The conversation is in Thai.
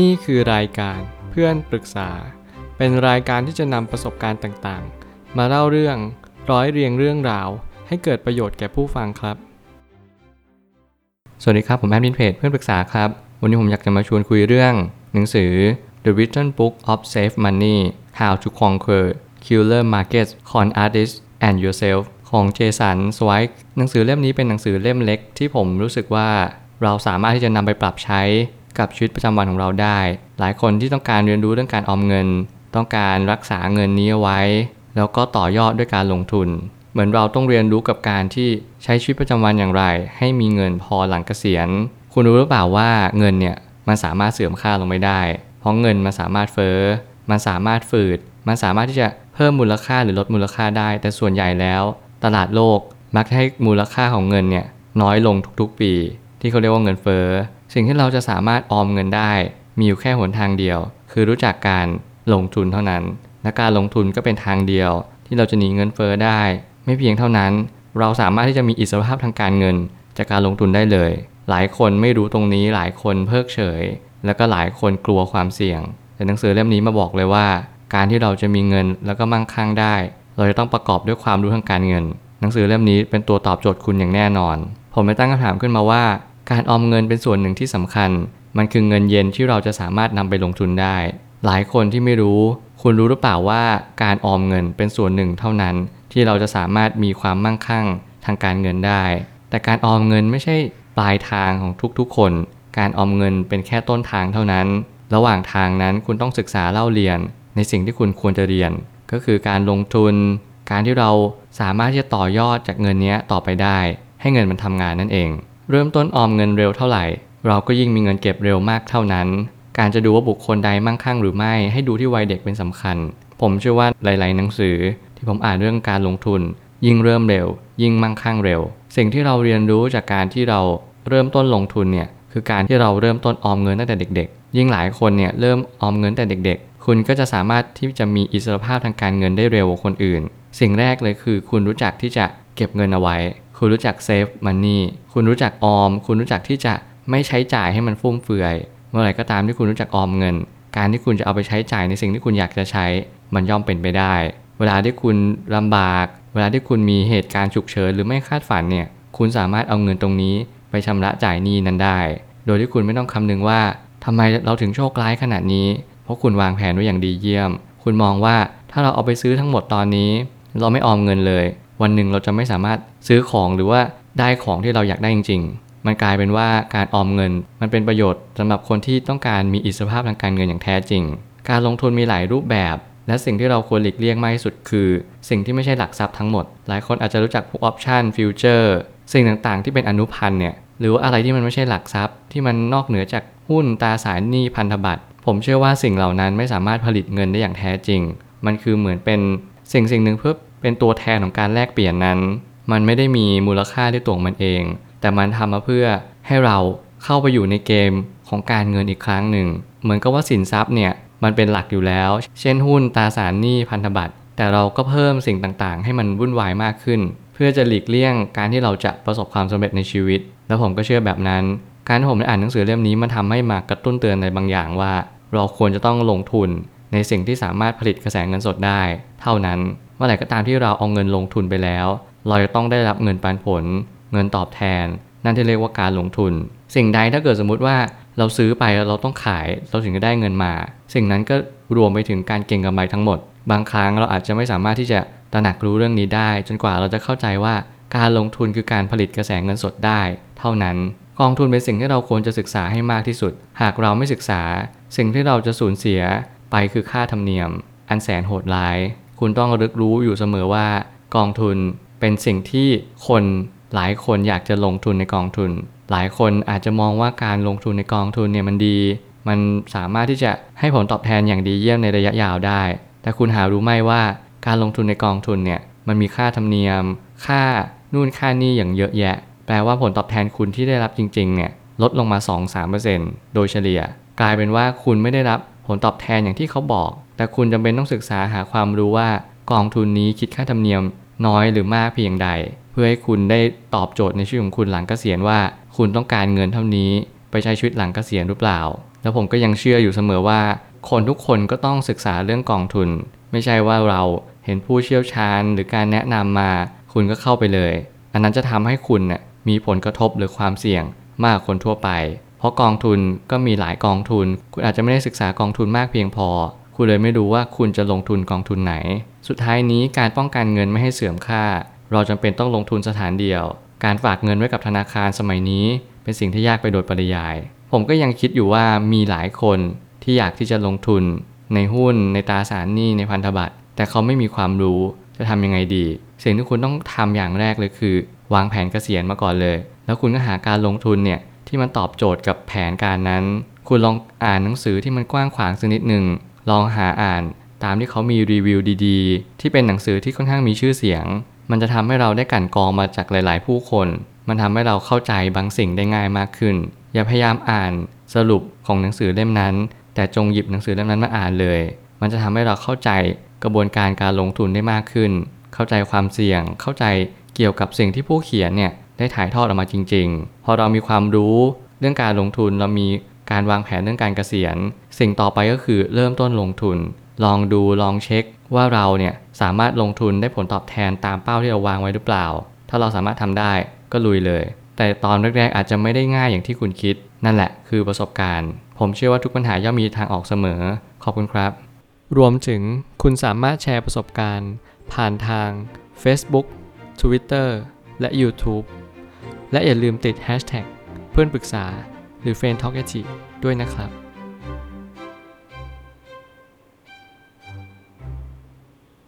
นี่คือรายการเพื่อนปรึกษา เป็นรายการที่จะนำประสบการณ์ต่างๆ มาเล่าเรื่องร้อยเรียงเรื่องราว ให้เกิดประโยชน์แก่ผู้ฟังครับ สวัสดีครับ ผมแอดมินเพจเพื่อนปรึกษาครับ วันนี้ผมอยากจะมาชวนคุยเรื่อง หนังสือ The Written Book of Save Money How to Conquer Killer Markets Con Artists and Yourself ของเจสันสไวค์หนังสือเล่มนี้เป็นหนังสือเล่มเล็กที่ผมรู้สึกว่าเราสามารถที่จะนำไปปรับใช้ กับชีวิตประจำวันของเราได้ หลายคนที่ต้องการเรียนรู้เรื่องการออมเงิน ต้องการรักษาเงินนี้เอาไว้ แล้วก็ต่อยอดด้วยการลงทุน เหมือนเราต้องเรียนรู้กับการที่ใช้ชีวิตประจำวันอย่างไร ให้มีเงินพอหลังเกษียณ คุณรู้หรือเปล่าว่าเงินเนี่ยมันสามารถเสื่อมค่าลงไม่ได้ เพราะเงินมันสามารถเฟ้อ มันสามารถฝืด มันสามารถที่จะเพิ่มมูลค่าหรือลดมูลค่าได้ แต่ส่วนใหญ่แล้ว ตลาดโลกมักให้มูลค่าของเงินเนี่ยน้อยลงทุกๆปี ที่เขาเรียกว่าเงินเฟ้อ สิ่งที่เราจะสามารถออมเงินได้ มีอยู่แค่หนทางเดียว คือรู้จักการลงทุนเท่านั้น และการลงทุนก็เป็นทางเดียว ที่เราจะหนีเงินเฟ้อได้ ไม่เพียงเท่านั้น เราสามารถที่จะมีอิสรภาพทางการเงิน จากการลงทุนได้เลย หลายคนไม่รู้ตรงนี้หลายคนเพิกเฉย แล้วก็หลายคนกลัวความเสี่ยง แต่หนังสือเล่มนี้มาบอกเลยว่า การที่เราจะมีเงินแล้วก็มั่งคั่งได้ เราจะต้องประกอบด้วยความรู้ทางการเงิน หนังสือเล่มนี้เป็นตัวตอบโจทย์คุณอย่างแน่นอน ผมไปตั้งคำถามขึ้นมาว่า การออมเงินเป็นส่วนหนึ่งที่สำคัญ มันคือเงินเย็นที่เราจะสามารถนำไปลงทุนได้ หลายคนที่ไม่รู้ คุณรู้หรือเปล่าว่าการออมเงินเป็นส่วนหนึ่งเท่านั้น ที่เราจะสามารถมีความมั่งคั่งทางการเงินได้ แต่การออมเงินไม่ใช่ปลายทางของทุกๆคน การออมเงินเป็นแค่ต้นทางเท่านั้น ระหว่างทางนั้นคุณต้องศึกษาเล่าเรียน ในสิ่งที่คุณควรจะเรียน ก็คือการลงทุน การที่เราสามารถที่จะต่อยอดจากเงินนี้ต่อไปได้ ให้เงินมันทำงานนั่นเอง เริ่มต้นออมเงินเร็วเท่าไหร่ เราก็ยิ่งมีเงินเก็บเร็วมากเท่านั้น การจะดูว่าบุคคลใดมั่งคั่งหรือไม่ ให้ดูที่วัยเด็กเป็นสำคัญ ผมเชื่อว่าหลาย ๆ หนังสือ ที่ผมอ่านเรื่องการลงทุน ยิ่งเริ่มเร็ว ยิ่งมั่งคั่งเร็ว สิ่งที่เราเรียนรู้จากการที่เราเริ่มต้นลงทุนเนี่ยคือการที่เราเริ่มต้นออมเงินตั้งแต่เด็ก ๆ ยิ่งหลายคนเนี่ยเริ่มออมเงินแต่เด็ก ๆ คุณก็จะสามารถที่จะมีอิสรภาพทางการเงินได้เร็วกว่าคนอื่น สิ่งแรกเลยคือ คุณรู้จักที่จะเก็บเงินเอาไว้ คุณรู้จักเซฟมันนี่คุณรู้จักออม คุณรู้จักที่จะไม่ใช้จ่ายให้มันฟุ่มเฟือย เมื่อไหร่ก็ตามที่คุณรู้จักออมเงิน การที่คุณจะเอาไปใช้จ่ายในสิ่งที่คุณอยากจะใช้ มันย่อมเป็นไปได้ เวลาที่คุณลำบาก เวลาที่คุณมีเหตุการณ์ฉุกเฉินหรือไม่คาดฝันเนี่ย คุณสามารถเอาเงินตรงนี้ไปชำระจ่ายหนี้นั้นได้ โดยที่คุณไม่ต้องคำนึงว่าทำไมเราถึงโชคร้ายขนาดนี้ เพราะคุณวางแผนไว้อย่างดีเยี่ยม คุณมองว่าถ้าเราเอาไปซื้อทั้งหมดตอนนี้ เราไม่ออมเงินเลย วันหนึ่งเราจะไม่สามารถซื้อของหรือว่าได้ของที่เราอยากได้จริง ๆ มันกลายเป็นว่าการออมเงิน มันเป็นประโยชน์สำหรับคนที่ต้องการมีอิสรภาพทางการเงินอย่างแท้จริง การลงทุนมีหลายรูปแบบ และสิ่งที่เราควรหลีกเลี่ยงมากที่สุดคือ สิ่งที่ไม่ใช่หลักทรัพย์ทั้งหมด หลายคนอาจจะรู้จักพวก option future สิ่งต่างๆ ที่เป็นอนุพันธ์เนี่ยหรือว่าอะไรที่มันไม่ใช่หลักทรัพย์ ที่มันนอกเหนือจากหุ้นตราสารหนี้พันธบัตรผมเชื่อว่าสิ่งเหล่านั้นไม่สามารถผลิตเงินได้อย่างแท้จริง มันคือเหมือนเป็นสิ่งสิ่งหนึ่งเพื่อ เป็นตัวแทนของการแลกเปลี่ยนนั้น มันไม่ได้มีมูลค่าด้วยตัวมันเอง แต่มันทำมาเพื่อให้เราเข้าไปอยู่ในเกมของการเงินอีกครั้งหนึ่ง เหมือนกับว่าสินทรัพย์เนี่ยมันเป็นหลักอยู่แล้ว เช่นหุ้นตราสารหนี้พันธบัตร แต่เราก็เพิ่มสิ่งต่างๆ ให้มันวุ่นวายมากขึ้น เพื่อจะหลีกเลี่ยงการที่เราจะประสบความสำเร็จในชีวิต แล้วผมก็เชื่อแบบนั้น การที่ผมได้อ่านหนังสือเล่มนี้มันทำให้มากระตุ้นเตือนในบางอย่างว่า เราควรจะต้องลงทุนในสิ่งที่สามารถผลิตกระแสเงินสดได้ เท่านั้น มื่อไหร่ก็ตามที่เราเอาเงินลงทุนไปแล้ว เราจะต้องได้รับเงินปันผล เงินตอบแทน นั่นที่เรียกว่าการลงทุน สิ่งใดถ้าเกิดสมมุติว่าเราซื้อไปแล้วเราต้องขายเราถึงจะได้เงินมา สิ่งนั้นก็รวมไปถึงการเก็งกำไรทั้งหมด บางครั้งเราอาจจะไม่สามารถที่จะตระหนักรู้เรื่องนี้ได้ จนกว่าเราจะเข้าใจว่าการลงทุนคือการผลิตกระแสเงินสดได้ เท่านั้นกองทุนเป็นสิ่งที่เราควรจะศึกษาให้มากที่สุด หากเราไม่ศึกษา สิ่งที่เราจะสูญเสียไปคือค่าธรรมเนียม อันแสนโหดร้าย คุณต้องรึกรู้อยู่เสมอว่ากองทุนเป็นสิ่งที่คนหลายคนอยากจะลงทุนในกองทุน หลายคนอาจจะมองว่าการลงทุนในกองทุนเนี่ยมันดี มันสามารถที่จะให้ผลตอบแทนอย่างดีเยี่ยมในระยะยาวได้ แต่คุณหารู้ไหมว่าการลงทุนในกองทุนเนี่ยมันมีค่าธรรมเนียม ค่านู่นค่านี่อย่างเยอะแยะ แปลว่าผลตอบแทนคุณที่ได้รับจริงๆเนี่ยลดลงมา 2-3%โดยเฉลี่ย กลายเป็นว่าคุณไม่ได้รับผลตอบแทนอย่างที่เขาบอก แต่คุณจำเป็นต้องศึกษาหาความรู้ว่ากองทุนนี้คิดค่าธรรมเนียมน้อยหรือมากเพียงใด เพื่อให้คุณได้ตอบโจทย์ในชีวิตของคุณหลังเกษียณว่า คุณต้องการเงินเท่านี้ไปใช้ชีวิตหลังเกษียณหรือเปล่า แล้วผมก็ยังเชื่ออยู่เสมอว่า คนทุกคนก็ต้องศึกษาเรื่องกองทุน ไม่ใช่ว่าเราเห็นผู้เชี่ยวชาญหรือการแนะนำมา คุณก็เข้าไปเลย อันนั้นจะทำให้คุณน่ะมีผลกระทบหรือความเสี่ยงมากกว่าคนทั่วไป เพราะกองทุนก็มีหลายกองทุน คุณอาจจะไม่ได้ศึกษากองทุนมากเพียงพอ คุณเลยไม่รู้ว่าคุณจะลงทุนกองทุนไหน สุดท้ายนี้การป้องกันเงินไม่ให้เสื่อมค่า เราจำเป็นต้องลงทุนสถานเดียว การฝากเงินไว้กับธนาคารสมัยนี้ เป็นสิ่งที่ยากไปโดยปริยาย ผมก็ยังคิดอยู่ว่ามีหลายคนที่อยากที่จะลงทุน ในหุ้น ในตราสารหนี้ในพันธบัตรแต่เขาไม่มีความรู้จะทำยังไงดี สิ่งที่คุณต้องทำอย่างแรกเลยคือ วางแผนเกษียณมาก่อนเลย แล้วคุณก็หาการลงทุนเนี่ยที่มันตอบโจทย์กับแผนการนั้น คุณลองอ่านหนังสือที่มันกว้างขวางสักนิดหนึ่ง ลองหาอ่านตามที่เขามีรีวิวดีๆ ที่เป็นหนังสือที่ค่อนข้างมีชื่อเสียง มันจะทำให้เราได้กั่นกรองมาจากหลาย ๆ ผู้คน มันทำให้เราเข้าใจบางสิ่งได้ง่ายมากขึ้น อย่าพยายามอ่านสรุปของหนังสือเล่มนั้น แต่จงหยิบหนังสือเล่มนั้นมาอ่านเลย มันจะทำให้เราเข้าใจกระบวนการการลงทุนได้มากขึ้น เข้าใจความเสี่ยง เข้าใจเกี่ยวกับสิ่งที่ผู้เขียนเนี่ยได้ถ่ายทอดออกมาจริง ๆ พอเรามีความรู้เรื่องการลงทุนเรามี การวางแผนเรื่องการเกษียณ สิ่งต่อไปก็คือเริ่มต้นลงทุน ลองดูลองเช็ค ว่าเราเนี่ยสามารถลงทุนได้ผลตอบแทนตามเป้าที่เราวางไว้หรือเปล่า ถ้าเราสามารถทำได้ก็ลุยเลย แต่ตอนแรกๆอาจจะไม่ได้ง่ายอย่างที่คุณคิด นั่นแหละคือประสบการณ์ ผมเชื่อว่าทุกปัญหาย่อมมีทางออกเสมอ ขอบคุณครับ รวมถึงคุณสามารถแชร์ประสบการณ์ ผ่านทาง Facebook Twitter และ YouTube และอย่าลืมติด Hashtag เพื่อนปรึกษา หรือ f r ร e n d t a l k ด้วยนะครับ